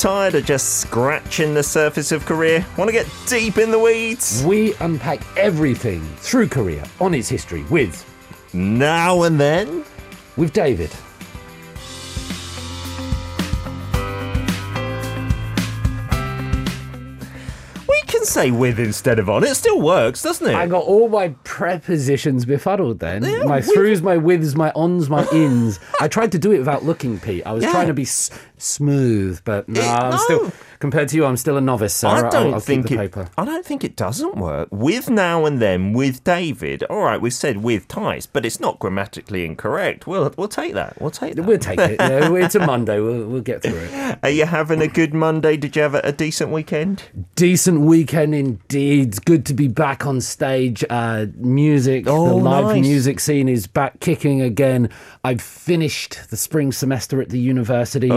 Tired of just scratching the surface of Korea? Want to get deep in the weeds? We unpack everything through Korea on its history with Now and then? with David. Say with instead of on. It still works, doesn't it? I got all my prepositions befuddled then. Yeah, my with- throughs, my withs, my ons, my ins. I tried to do it without looking, Pete. I was Yeah. trying to be s- smooth, but no, I'm no. still compared to you. I'm still a novice, sir. I don't I'll, think keep the it. paper. I don't think it doesn't work. With now and then, with David. All right, we've said with ties, but it's not grammatically incorrect. We'll we'll take that. We'll take that. We'll take it. Yeah, it's a Monday. We'll, we'll get through it. Are you having a good Monday? Did you have a, a decent weekend? Decent weekend indeed. It's good to be back on stage. Uh, music, the Oh, live nice. music scene is back kicking again. I've finished the spring semester at the universities,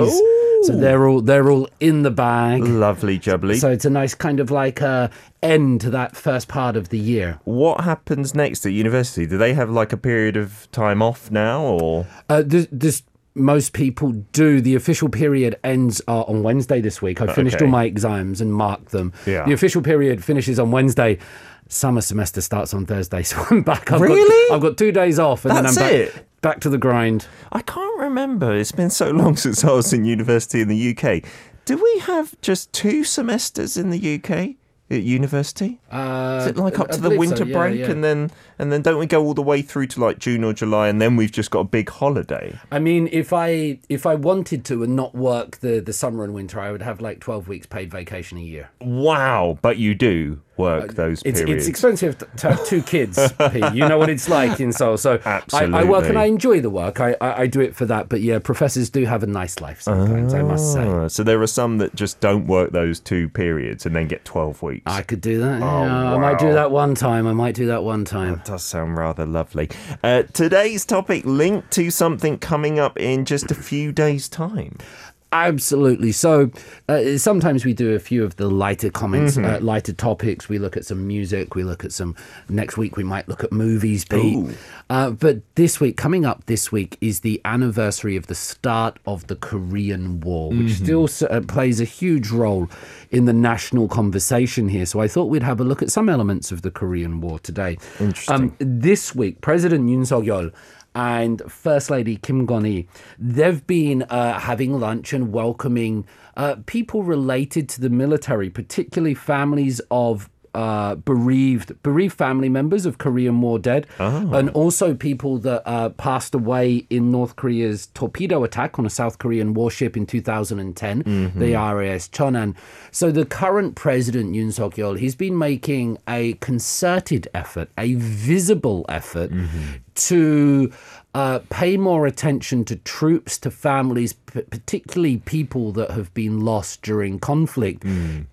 so Oh. they're all they're all in the bag. Lovely jubbly. So it's a nice kind of like a end to that first part of the year. what happens next at university? Do they have like a period of time off now, or Uh, this, this most people do. The official period ends uh, on Wednesday this week. I finished okay. all my exams and marked them. Yeah. The official period finishes on Wednesday. Summer semester starts on Thursday, so I'm back. I've Really? Got, I've got two days off, and That's then I'm back, it? Back to the grind. I can't remember. It's been so long since I was in university in the UK. Do we have just two semesters in the UK at university? Uh, Is it like up I to the believe so, winter yeah, break yeah. and then and then don't we go all the way through to like June or July and then we've just got a big holiday? I mean, if I if I wanted to and not work the the summer and winter, I would have like twelve weeks paid vacation a year. Wow, but you do work those Uh, It's periods. it's expensive to have two kids. Pete. You know what it's like in Seoul. So I, I work and I enjoy the work. I, I I do it for that. But yeah, professors do have a nice life sometimes. I must say. Ah, so there are some that just don't work those two periods and then get 12 weeks. I could do that. yeah, I might do that one time. I might do that one time. That does sound rather lovely. Uh, today's topic linked to something coming up in just a few days' time. Absolutely. So uh, sometimes we do a few of the lighter comments, Mm-hmm. uh, lighter topics. We look at some music. We look at some. Next week we might look at movies, Pete. Uh, but this week, coming up this week, is the anniversary of the start of the Korean War, which Mm-hmm. still uh, plays a huge role in the national conversation here. So I thought we'd have a look at some elements of the Korean War today. Interesting. Um, this week, President Yoon Suk Yeol and First Lady Kim Gon they've been uh, having lunch and welcoming uh, people related to the military, particularly families of. Uh, bereaved bereaved family members of Korean War dead, and also people that uh, passed away in North Korea's torpedo attack on a South Korean warship in 2010, the RAS Cheonan. So the current president Yoon Suk Yeol, he's been making a concerted effort, a visible effort to uh, pay more attention to troops, to families, p- particularly people that have been lost during conflict,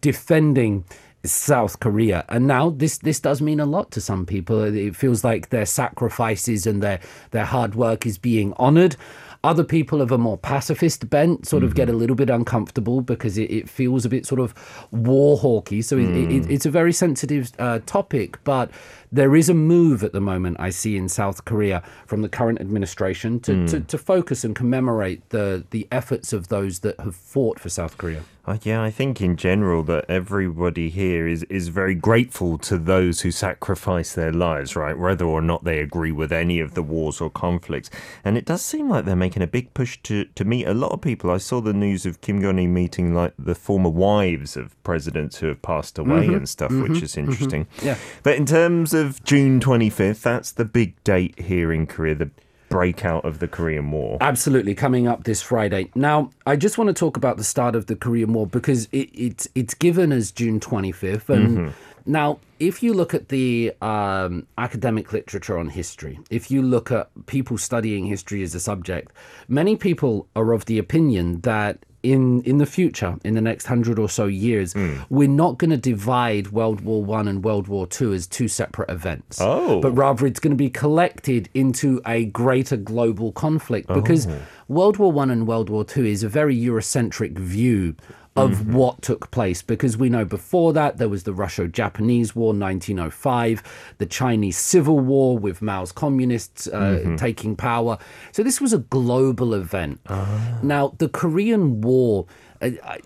defending. South Korea, and now this this does mean a lot to some people. It feels like their sacrifices and their their hard work is being honored. Other people of a more pacifist bent sort of get mm-hmm. a little bit uncomfortable because it, it feels a bit sort of war hawky. So it, it, mm. it's a very sensitive uh, topic, but there is a move at the moment I see in South Korea from the current administration to, to, mm. to focus and commemorate the the efforts of those that have fought for South Korea. Uh, yeah, I think in general that everybody here is, is very grateful to those who sacrifice their lives, right? Whether or not they agree with any of the wars or conflicts. And it does seem like they're making a big push to, to meet a lot of people. I saw the news of Kim Keon-hee meeting like the former wives of presidents who have passed away and stuff, which is interesting. Yeah. But in terms of June 25th, that's the big date here in Korea, the breakout of the Korean War. Absolutely, coming up this Friday. Now, I just want to talk about the start of the Korean War because it, it's it's given as June 25th, and now if you look at the um, academic literature on history, if you look at people studying history as a subject, many people are of the opinion that in in the future, in the next hundred or so years, hmm. we're not going to divide World War One and World War Two as two separate events. Oh. but rather it's going to be collected into a greater global conflict because oh. World War One and World War Two is a very Eurocentric view of mm-hmm. what took place because we know before that there was the Russo-Japanese War 1905 the Chinese Civil War with Mao's communists uh, mm-hmm. taking power. So this was a global event. Ah. Now the Korean War I, I,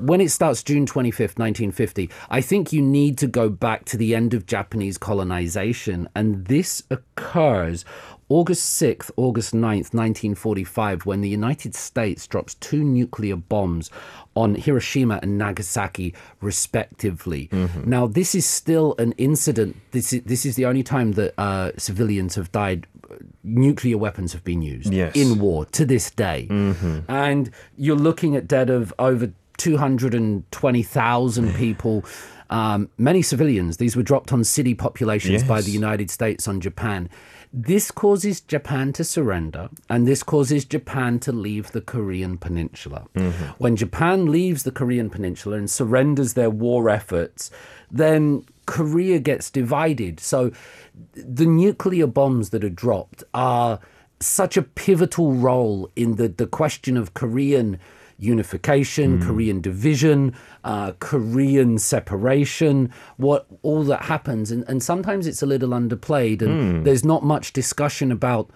when it starts June 25th, 1950, I think you need to go back to the end of Japanese colonization. And this occurs August 6th, August 9th, 1945, when the United States drops two nuclear bombs on Hiroshima and Nagasaki, respectively. Mm-hmm. Now, this is still an incident. This is, this is the only time that uh, civilians have died. Nuclear weapons have been used yes. in war to this day. Mm-hmm. And you're looking at dead of over 220,000 people. Um, many civilians. These were dropped on city populations yes. by the United States on Japan. This causes Japan to surrender, and this causes Japan to leave the Korean Peninsula. Mm-hmm. When Japan leaves the Korean Peninsula and surrenders their war efforts, then Korea gets divided. So the nuclear bombs that are dropped are such a pivotal role in the, the question of Korean unification, mm. Korean division, uh, Korean separation, what all that happens. And, and sometimes it's a little underplayed, and mm. there's not much discussion about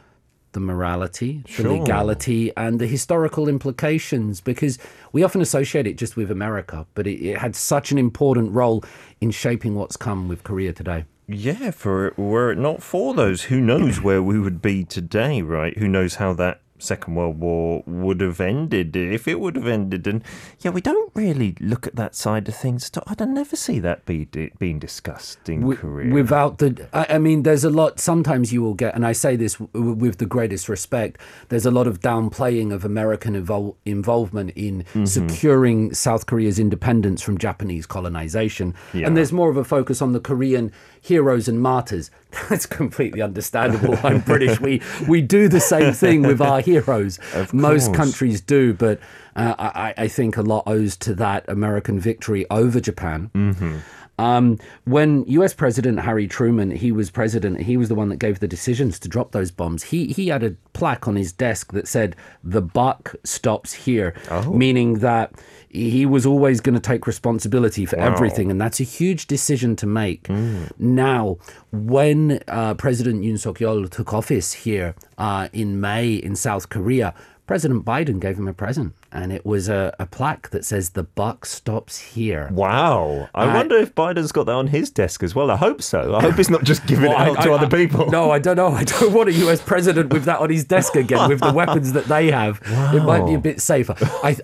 the morality, sure. the legality, and the historical implications because we often associate it just with America, but it, it had such an important role in shaping what's come with Korea today. Yeah, for were it not for those, who knows where we would be today, right? Who knows how that Second World War would have ended if it would have ended. And yeah, we don't really look at that side of things. I'd never see that be being discussed in w- Korea. Without the, I mean, there's a lot. Sometimes you will get, and I say this w- with the greatest respect. There's a lot of downplaying of American evol- involvement in mm-hmm. securing South Korea's independence from Japanese colonization, yeah. and there's more of a focus on the Korean heroes and martyrs. That's completely understandable. I'm British. We we do the same thing with our heroes. Most countries do, but uh, I, I, think a lot owes to that American victory over Japan. Mm-hmm. Um, when U.S. President Harry Truman, he was president, he was the one that gave the decisions to drop those bombs. He he had a plaque on his desk that said, "The buck stops here," oh. meaning that he was always going to take responsibility for wow. everything, and that's a huge decision to make. Mm. Now, when uh, President Yoon Suk Yeol took office here uh, in May in South Korea, President Biden gave him a present, and it was a, a plaque that says "The buck stops here." Wow! I uh, wonder if Biden's got that on his desk as well. I hope so. I hope he's not just giving well, it out I, to I, other people. No, I don't know. I don't want a U.S. president with that on his desk again, with the weapons that they have. Wow. It might be a bit safer. I,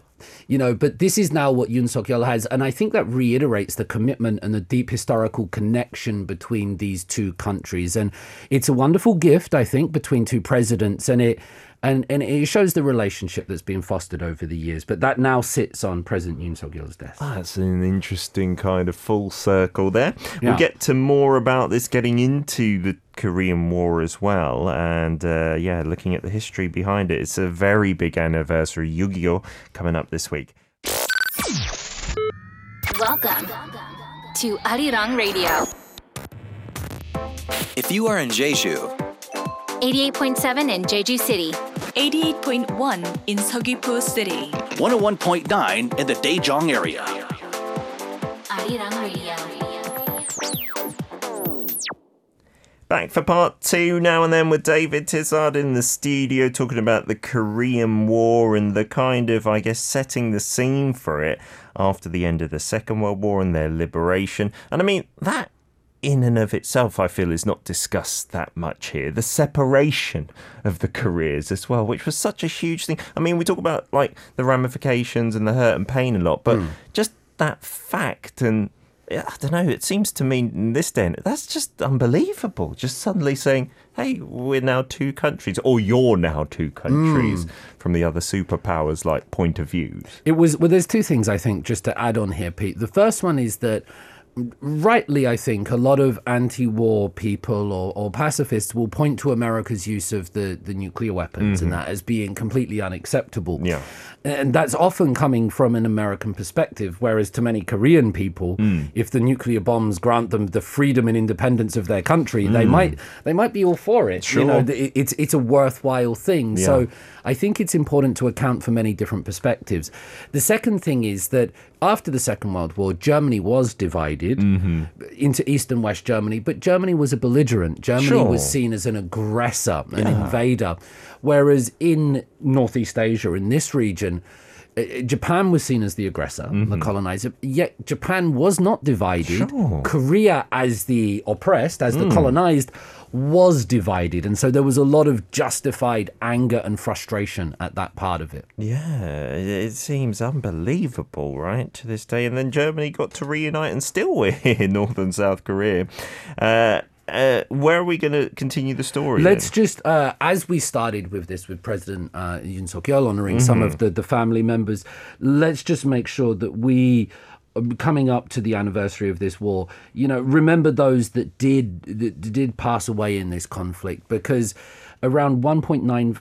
you know, but this is now what Yoon Suk Yeol has, and I think that reiterates the commitment and the deep historical connection between these two countries, and it's a wonderful gift, I think, between two presidents, and it and and it shows the relationship that's been fostered over the years. But that now sits on President Yoon Suk Yeol's desk. Ah, that's an interesting kind of full circle there. Yeah. We'll get to more about this getting into the Korean War as well, and uh, yeah, looking at the history behind it. It's a very big anniversary, yugio, coming up this week. Welcome to Arirang Radio. If you are in Jeju 88.7 in Jeju City. 88.1 in Seogwipo City. 101.9 in the Daejeong area. Arirang Radio. Back for part two now and then with David Tizard in the studio talking about the Korean War and the kind of, I guess, setting the scene for it after the end of the Second World War and their liberation. And I mean, that in and of itself, I feel, is not discussed that much here. The separation of the Koreas as well, which was such a huge thing. I mean, we talk about like the ramifications and the hurt and pain a lot, but mm. just that fact and I don't know. It seems to me in this day, that's just unbelievable. Just suddenly saying, "Hey, we're now two countries," or "You're now two countries," mm. from the other superpowers' like point of views. It was well. There's two things I think just to add on here, Pete. The first one is that rightly, I think, a lot of anti war people or, or, pacifists will point to America's use of the, the nuclear weapons mm-hmm. and that as being completely unacceptable. Yeah. And that's often coming from an American perspective, whereas to many Korean people, mm. if the nuclear bombs grant them the freedom and independence of their country, mm. they might they might be all for it. Sure. You know, it's it's a worthwhile thing. Yeah. So I think it's important to account for many different perspectives. The second thing is that after the Second World War, Germany was divided mm-hmm. into East and West Germany, but Germany was a belligerent. Germany sure. was seen as an aggressor, an yeah. invader. Whereas in Northeast Asia, in this region, uh, Japan was seen as the aggressor, the colonizer, yet Japan was not divided. Sure. Korea, as the oppressed, as the colonized, was divided. And so there was a lot of justified anger and frustration at that part of it. Yeah, it seems unbelievable, right, to this day. And then Germany got to reunite, and still we're here, North and South Korea. Uh, uh, where are we going to continue the story? Let's then? just, uh, as we started with this, with President uh, Yoon Suk Yeol honoring some of the, the family members, let's just make sure that we, coming up to the anniversary of this war, you know, remember those that did that did pass away in this conflict, because around 1.9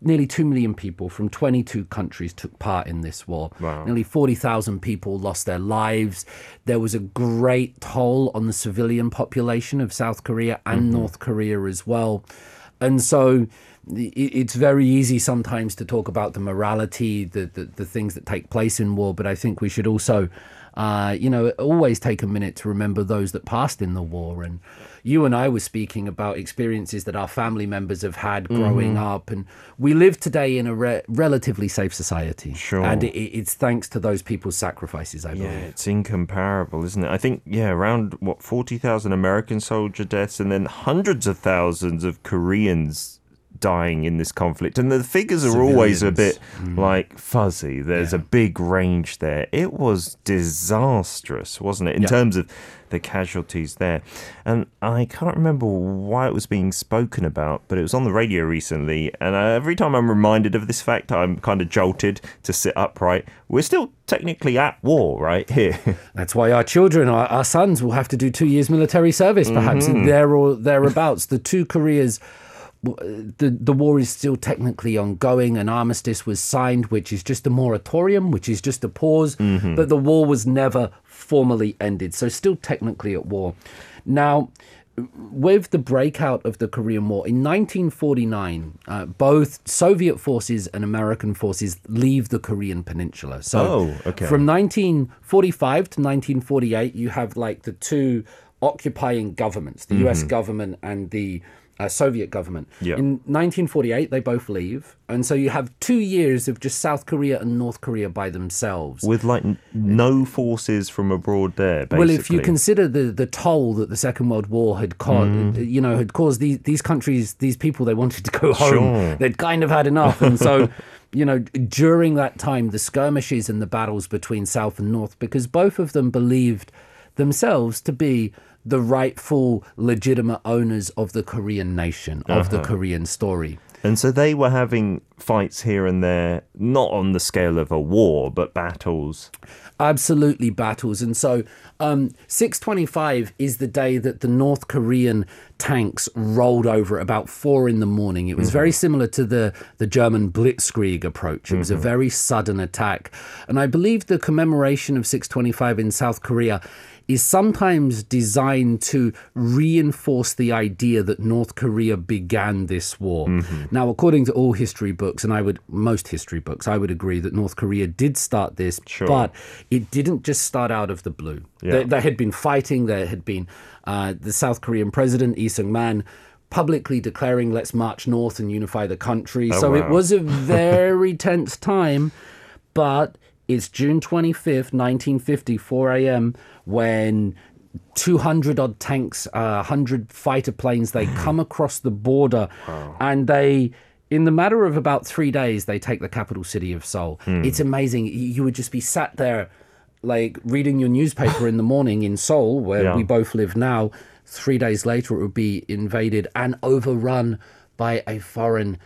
nearly 2 million people from 22 countries took part in this war. Wow. Nearly 40,000 people lost their lives. There was a great toll on the civilian population of South Korea and mm-hmm. North Korea as well. And so it's very easy sometimes to talk about the morality, the, the, the things that take place in war, but I think we should also, uh, you know, always take a minute to remember those that passed in the war. And you and I were speaking about experiences that our family members have had growing up, and we live today in a re- relatively safe society. Sure. And it, it's thanks to those people's sacrifices, I believe. Yeah, it's incomparable, isn't it? I think, yeah, around what, 40,000 American soldier deaths and then hundreds of thousands of Koreans dying in this conflict. And the figures are always a bit like fuzzy. There's a big range there. It was disastrous, wasn't it, in Yeah. terms of the casualties there? And I can't remember why it was being spoken about, but it was on the radio recently. And every time I'm reminded of this fact, I'm kind of jolted to sit upright. We're still technically at war, right? Here. That's why our children, our, our sons, will have to do two years military service, perhaps Mm-hmm. there or thereabouts. the two Koreas, the the war is still technically ongoing. An armistice was signed, which is just a moratorium, which is just a pause, Mm-hmm. but the war was never formally ended. So still technically at war. Now. With the breakout of the Korean War in 1949, uh, both Soviet forces and American forces leave the Korean Peninsula. So Oh, okay. from 1945 to 1948, you have like the two occupying governments, the US government and the uh, Soviet government. Yeah. In 1948, they both leave. And so you have two years of just South Korea and North Korea by themselves. With like n- no forces from abroad there, basically. Well, if you consider the, the toll that the Second World War had caused, you know, had caused these these countries, these people, they wanted to go home. Sure. They'd kind of had enough, and so, you know, during that time, the skirmishes and the battles between South and North, because both of them believed themselves to be the rightful, legitimate owners of the Korean nation, of the uh-huh. Korean story. And so they were having fights here and there, not on the scale of a war, but battles. absolutely battles. And so um, 625 is the day that the North Korean tanks rolled over at about four in the morning. It was mm-hmm. very similar to the, the German Blitzkrieg approach. It was a mm-hmm. very sudden attack. And I believe the commemoration of 625 in South Korea is sometimes designed to reinforce the idea that North Korea began this war. Mm-hmm. Now, according to all history books, and I would most history books, I would agree that North Korea did start this, Sure. but it didn't just start out of the blue. Yeah. They, they had been fighting. There had been uh, the South Korean president Lee Sung Man publicly declaring, "Let's march north and unify the country." so it was a very tense time, but it's June 25th, 1950, 4 a.m., when 200 odd tanks, uh, 100 fighter planes, they come across the border and they. In the matter of about three days, they take the capital city of Seoul. It's amazing. You would just be sat there, like reading your newspaper in the morning in Seoul, where Yeah. we both live now. Three days later, it would be invaded and overrun by a foreign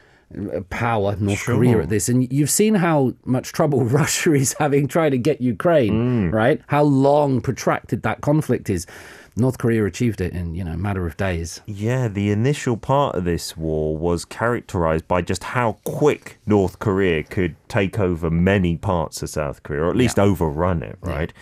uh, power, North Korea, at this. And you've seen how much trouble Russia is having trying to get Ukraine, right? How long protracted that conflict is. North Korea achieved it in you know a matter of days. Yeah, the initial part of this war was characterized by just how quick North Korea could take over many parts of South Korea, or at least overrun it, right?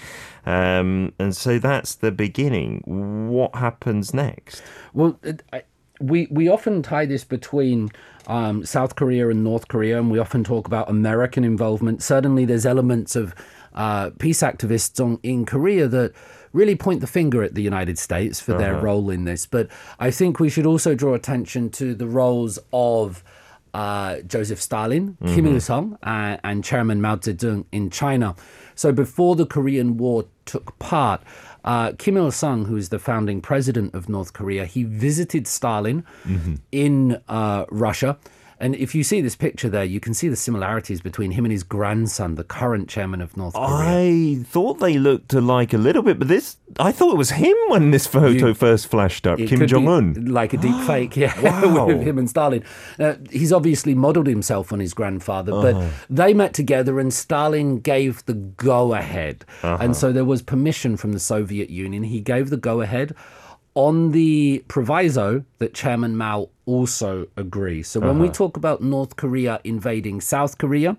Um, and so that's the beginning. What happens next? Well, it, I, we we often tie this between um, South Korea and North Korea, and we often talk about American involvement. Certainly, there's elements of uh, peace activists on, in Korea that really point the finger at the United States for their role in this. But I think we should also draw attention to the roles of uh, Joseph Stalin, Kim Il sung, uh, and Chairman Mao Zedong in China. So before the Korean War took part, uh, Kim Il sung, who is the founding president of North Korea, he visited Stalin in uh, Russia. And if you see this picture there, you can see the similarities between him and his grandson, the current chairman of North Korea. I thought they looked alike a little bit, but this I thought it was him when this photo You- first flashed up. Kim Jong Un. like a deep fake, yeah, Wow. with him and Stalin. Uh, he's obviously modelled himself on his grandfather, Uh-huh. but they met together, and Stalin gave the go ahead, Uh-huh. and so there was permission from the Soviet Union. He gave the go ahead on the proviso that Chairman Mao also agrees. So when we Uh-huh. talk about North Korea invading South Korea,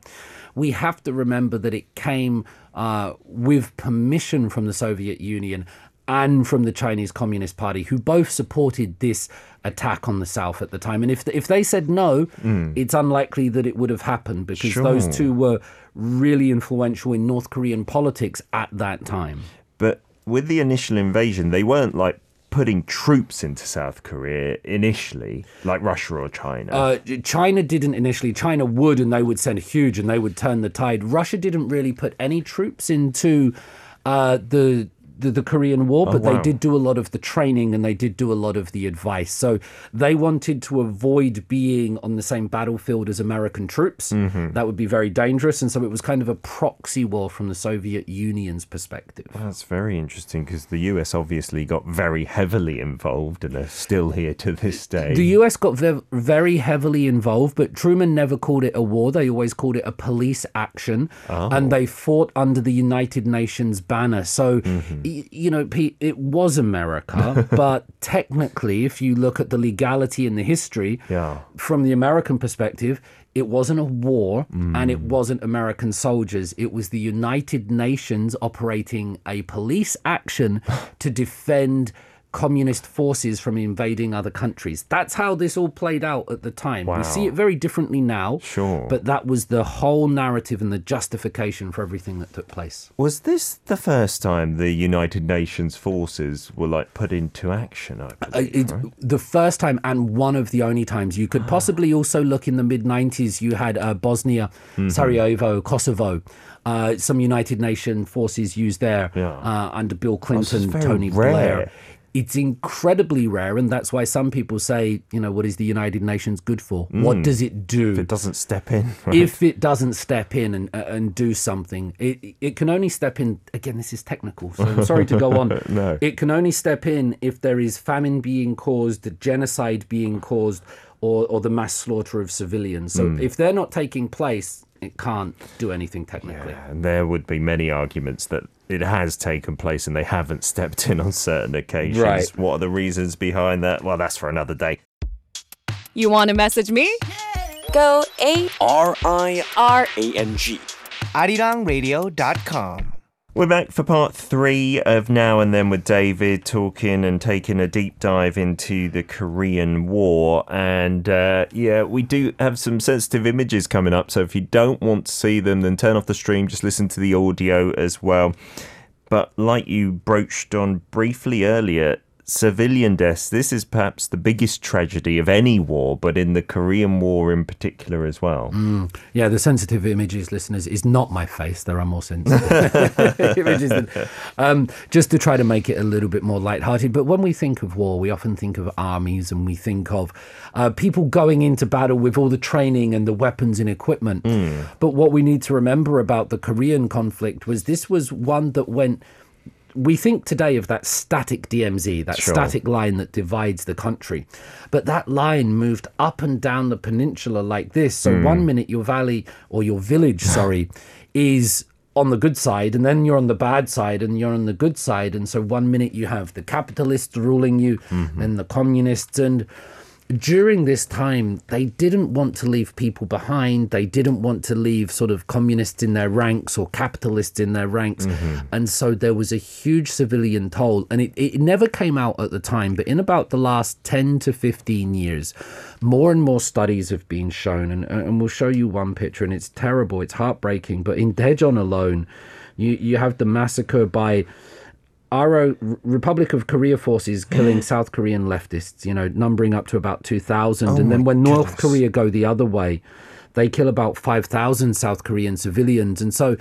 we have to remember that it came uh, with permission from the Soviet Union and from the Chinese Communist Party, who both supported this attack on the South at the time. And if if they said no, it's unlikely that it would have happened because those two were really influential in North Korean politics at that time. But with the initial invasion, they weren't like putting troops into South Korea initially, like Russia or China. Uh, China didn't initially. China would, and they would send huge, and they would turn the tide. Russia didn't really put any troops into uh, the, the the Korean War, oh, but wow. they did do a lot of the training and they did do a lot of the advice. So they wanted to avoid being on the same battlefield as American troops. Mm-hmm. That would be very dangerous, and so it was kind of a proxy war from the Soviet Union's perspective. That's very interesting because the US obviously got very heavily involved and are still here to this day. The US got ve- very heavily involved, but Truman never called it a war. They always called it a police action. Oh. And they fought under the United Nations banner. So, y- you know, Pete, it was America. but technically, if you look at the legality and the history, Yeah. from the American perspective, it wasn't a war mm. and it wasn't American soldiers. It was the United Nations operating a police action to defend communist forces from invading other countries. That's how this all played out at the time. We see it very differently now. Sure. But that was the whole narrative and the justification for everything that took place. Was this the first time the United Nations forces were like put into action? I Uh, believe, it, right? the first time and one of the only times you could possibly also look in the mid 90s you had uh, bosnia Mm-hmm. sarajevo kosovo uh, some united nations forces used there Yeah. uh, under bill clinton tony rare. blair it's incredibly rare and that's why some people say you know what is the united nations good for what does it do Mm. If it doesn't step in, right? if it doesn't step in and uh, and do something, it it can only step in. Again, this is technical, so I'm sorry to go on. No. It can only step in if there is famine being caused, genocide being caused, or or the mass slaughter of civilians. So Hmm. if they're not taking place, it can't do anything technically. and there would be many arguments that it has taken place and they haven't stepped in on certain occasions. Right. What are the reasons behind that? Well, that's for another day. You want to message me? Go A R I R A N G. ArirangRadio.com. We're back for part three of Now and Then with David, talking and taking a deep dive into the Korean War. And uh, yeah, we do have some sensitive images coming up. So if you don't want to see them, then turn off the stream, just listen to the audio as well. But like you broached on briefly earlier, civilian deaths, this is perhaps the biggest tragedy of any war, but in the Korean War in particular as well. Yeah, the sensitive images, listeners, is not my face. There are more sensitive images. Than, um, just to try to make it a little bit more lighthearted. But when we think of war, we often think of armies and we think of uh, people going into battle with all the training and the weapons and equipment. But what we need to remember about the Korean conflict was this was one that went we think today of that static DMZ, that Sure. static line that divides the country. But that line moved up and down the peninsula like this. So Hmm. one minute your valley or your village, sorry, is on the good side, and then you're on the bad side, and you're on the good side. And so one minute you have the capitalists ruling you, Mm-hmm. and the communists. And during this time, they didn't want to leave people behind. They didn't want to leave sort of communists in their ranks or capitalists in their ranks. Mm-hmm. And so there was a huge civilian toll. And it, it never came out at the time, but in about the last 10 to 15 years, more and more studies have been shown. And, uh, and we'll show you one picture, and it's terrible, it's heartbreaking. But in Daejeon alone, you, you have the massacre by RO, Republic of Korea forces killing South Korean leftists, you know, numbering up to about 2,000. Oh and then when North. Korea go the other way, they kill about 5,000 South Korean civilians. And so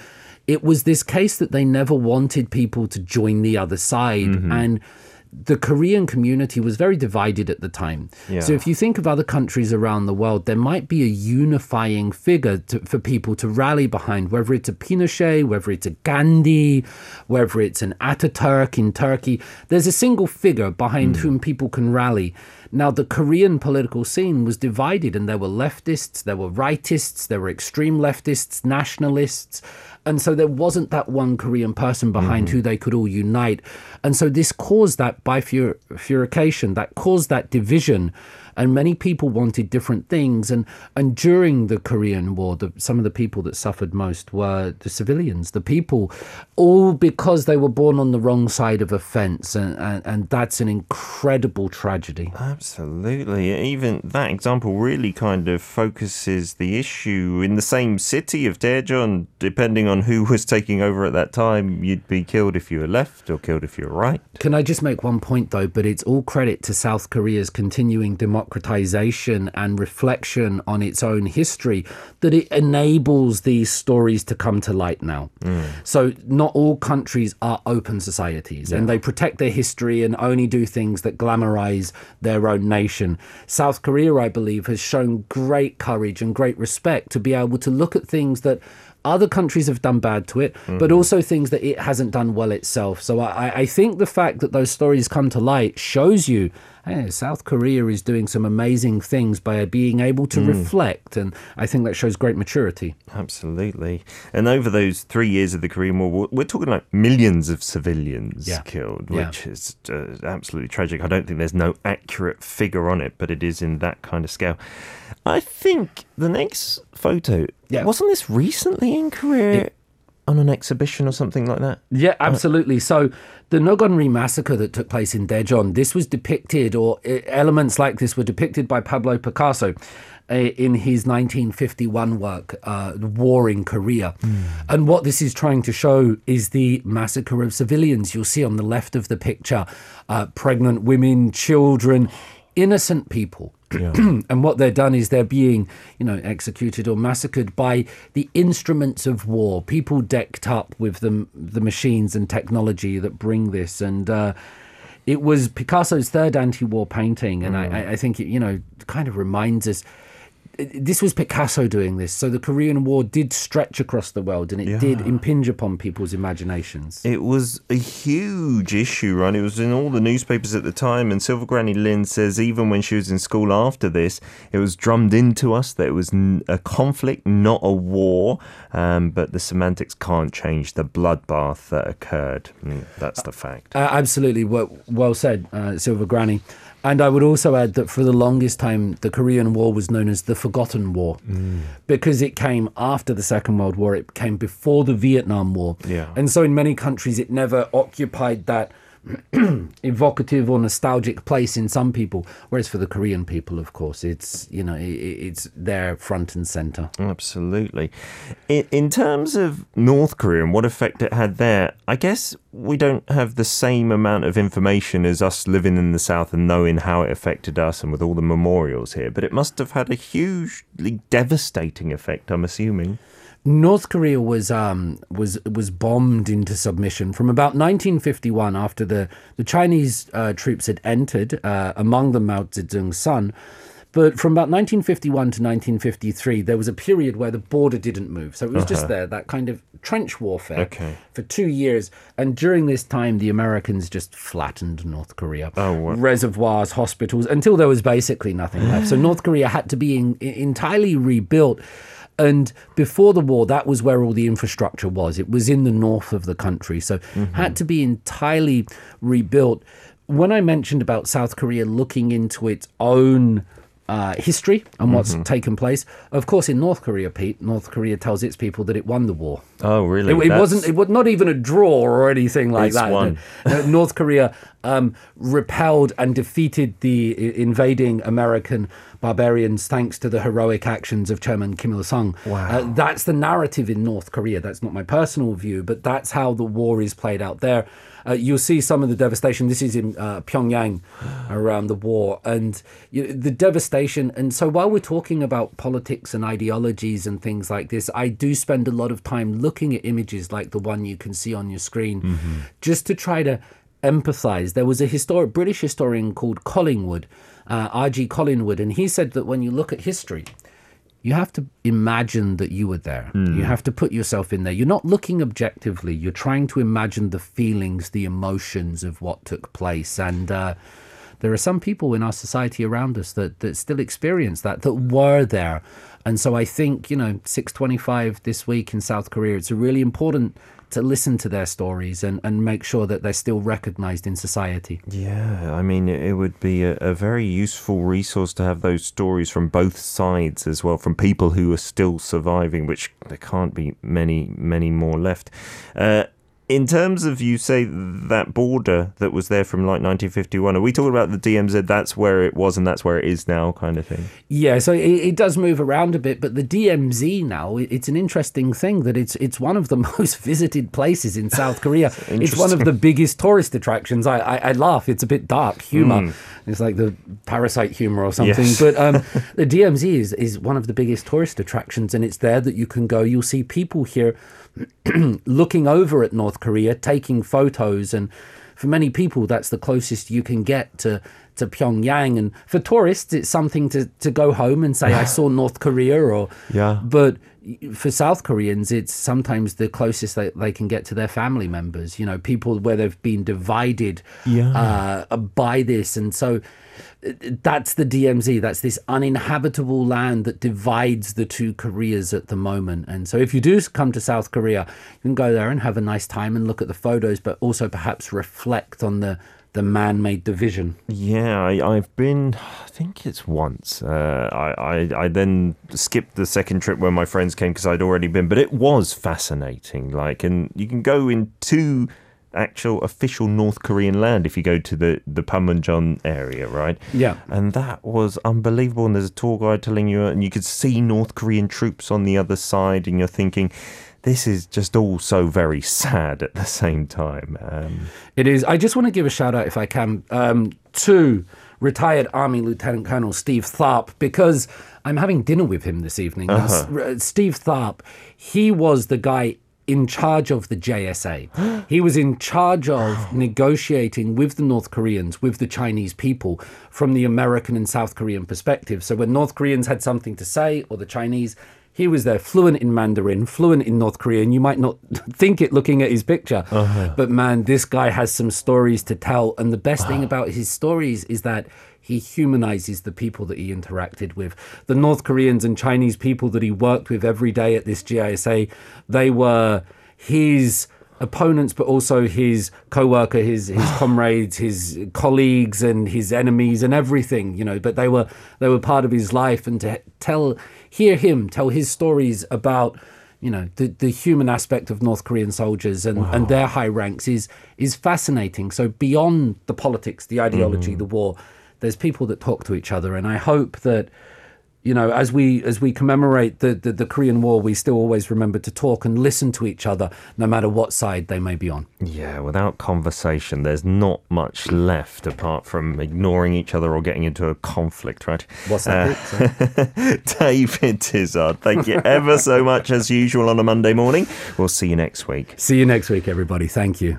it was this case that they never wanted people to join the other side. Mm-hmm. And the Korean community was very divided at the time. Yeah. So if you think of other countries around the world, there might be a unifying figure to, for people to rally behind, whether it's a Pinochet, whether it's a Gandhi, whether it's an Ataturk in Turkey. There's a single figure behind hmm. whom people can rally. Now, the Korean political scene was divided, and there were leftists, there were rightists, there were extreme leftists, nationalists. And so there wasn't that one Korean person behind mm-hmm. who they could all unite. And so this caused that bifurcation, that caused that division. And many people wanted different things. And, and during the Korean War, the, some of the people that suffered most were the civilians, the people, all because they were born on the wrong side of a fence. And, and, and that's an incredible tragedy. Absolutely. Even that example really kind of focuses the issue in the same city of Daejeon. Depending on who was taking over at that time, you'd be killed if you were left or killed if you were right. Can I just make one point though? But it's all credit to South Korea's continuing democratization and reflection on its own history that it enables these stories to come to light now. Mm. So, not all countries are open societies and they protect their history and only do things that glamorize their own nation. South Korea, I believe, has shown great courage and great respect to be able to look at things that other countries have done bad to it, but mm. also things that it hasn't done well itself. So I, I- I think the fact that those stories come to light shows you, hey, South Korea is doing some amazing things by being able to reflect, and I think that shows great maturity. Absolutely. And over those three years of the Korean War, we're- talking like millions of civilians Yeah. killed, Yeah. which is uh, absolutely tragic. I don't think there's no accurate figure on it, but it is in that kind of scale. I think the next photo, Yeah. wasn't this recently in Korea on an exhibition or something like that? Yeah, absolutely. So the No Gun Ri massacre that took place in Daejeon, this was depicted, or uh, elements like this were depicted by Pablo Picasso uh, in his 1951 work, uh, War in Korea. And what this is trying to show is the massacre of civilians. You'll see on the left of the picture uh, pregnant women, children, innocent people. and what they're done is they're being, you know, executed or massacred by the instruments of war. People decked up with the the machines and technology that bring this. And uh, it was Picasso's third anti-war painting, and I, I- I think it, you know, kind of reminds us. This was Picasso doing this, so the Korean War did stretch across the world, and it did impinge upon people's imaginations. It was a huge issue, right? It was in all the newspapers at the time, and Silver Granny Lynn says even when she was in school after this, it was drummed into us that it was a conflict, not a war. Um, but the semantics can't change the bloodbath that occurred. That's the fact. Uh, absolutely, well, well said, uh, Silver Granny. And I would also add that for the longest time, the Korean War was known as the Forgotten War mm. because it came after the Second World War. It came before the Vietnam War. Yeah. And so in many countries, it never occupied that evocative or nostalgic place in some people. Whereas for the Korean people, of course, it's, you know, i i- it's there front and center. Absolutely. In, in terms of North Korea and what effect it had there, I guess we don't have the same amount of information as us living in the South and knowing how it affected us and with all the memorials here, but it must have had a hugely devastating effect, I'm assuming. North Korea was um, was was bombed into submission from about 1951 after the the Chinese uh, troops had entered, uh, among them Mao Zedong's son. But from about 1951 to 1953, there was a period where the border didn't move, so it was just there, that kind of trench warfare Okay. for two years. And during this time, the Americans just flattened North Korea. Oh, what- Reservoirs, hospitals, until there was basically nothing left. So North Korea had to be in, entirely rebuilt. And before the war, that was where all the infrastructure was. It was in the north of the country. So mm-hmm. had to be entirely rebuilt. When I mentioned about South Korea looking into its own uh, history and what's taken place, of course, in North Korea, Pete, North Korea tells its people that it won the war. Oh, really? It, it wasn't. It was not even a draw or anything like that. No, North Korea um, repelled and defeated the invading American barbarians thanks to the heroic actions of Chairman Kim Il Sung. Wow. that's the narrative in North Korea. That's not my personal view, but that's how the war is played out there. Uh, you'll see some of the devastation. This is in uh, Pyongyang around the war, and you know, the devastation. And so, while we're talking about politics and ideologies and things like this, I do spend a lot of time looking at images like the one you can see on your screen, just to try to empathize. There was a historic British historian called Collingwood, uh, R.G. Collingwood, and he said that when you look at history, you have to imagine that you were there. You have to put yourself in there. You're not looking objectively. You're trying to imagine the feelings, the emotions of what took place. And uh, there are some people in our society around us that, that still experience that, that were there. And so I think, you know, 625 this week in South Korea, it's really important to listen to their stories and, and make sure that they're still recognized in society. Yeah, I mean, it would be a, a very useful resource to have those stories from both sides as well, from people who are still surviving, which there can't be many, many more left. Uh, in terms of, you say, that border that was there from like 1951, are we talking about the DMZ? That's where it was and that's where it is now, kind of thing? Yeah, so it, it does move around a bit, but the DMZ now, it- it's an interesting thing that it's it's one of the most visited places in South Korea. it's one of the biggest tourist attractions. I, I, I laugh, it's a bit dark humor. It's like the parasite humor or something. Yes. But um, the DMZ is, is one of the biggest tourist attractions, and it's there that you can go. You'll see people here looking over at North Korea, taking photos, and for many people, that's the closest you can get to to Pyongyang. And for tourists, it's something to to go home and say, "I saw North Korea," or Yeah. But for South Koreans, it's sometimes the closest they, they can get to their family members. You know, people where they've been divided Yeah. uh, by this, and so that's the DMZ. That's this uninhabitable land that divides the two Koreas at the moment. And so, if you do come to South Korea, you can go there and have a nice time and look at the photos, but also perhaps reflect on the the man-made division. Yeah, I, I've been. I think it's once. Uh, I, I I then skipped the second trip when my friends came because I'd already been, but it was fascinating. Like, and you can go into actual official North Korean land if you go to the the Panmunjom area, right? Yeah. and that was unbelievable. And there's a tour guide telling you, and you could see North Korean troops on the other side, and you're thinking. This is just all so very sad at the same time. Um, It is. I just want to give a shout out, if I can, um, to retired Army Lieutenant Colonel Steve Tharp because I'm having dinner with him this evening. R- Steve Tharp, he was the guy in charge of the JSA. he was in charge of negotiating with the North Koreans, with the Chinese people from the American and South Korean perspective. So when North Koreans had something to say, or the Chinese, he was there fluent in Mandarin, fluent in North Korean. You might not think it looking at his picture, uh-huh. but man, this guy has some stories to tell. And the best thing about his stories is that he humanizes the people that he interacted with. The North Koreans and Chinese people that he worked with every day at this JSA, they were his opponents, but also his co-worker, his his comrades, his colleagues, and his enemies, and everything. You know, but they were they were part of his life, and to tell, hear him tell his stories about. You know the, the human aspect of North Korean soldiers and, and their high ranks is is fascinating. So beyond the politics, the ideology, mm. the war, there's people that talk to each other, and I hope that you know, as we as we commemorate the, the, the Korean War, we still always remember to talk and listen to each other, no matter what side they may be on. Yeah, without conversation, there's not much left apart from ignoring each other or getting into a conflict, right? What's that? Uh, bit? David Tizard, thank you ever so much as usual on a Monday morning. We'll see you next week. See you next week, everybody. Thank you.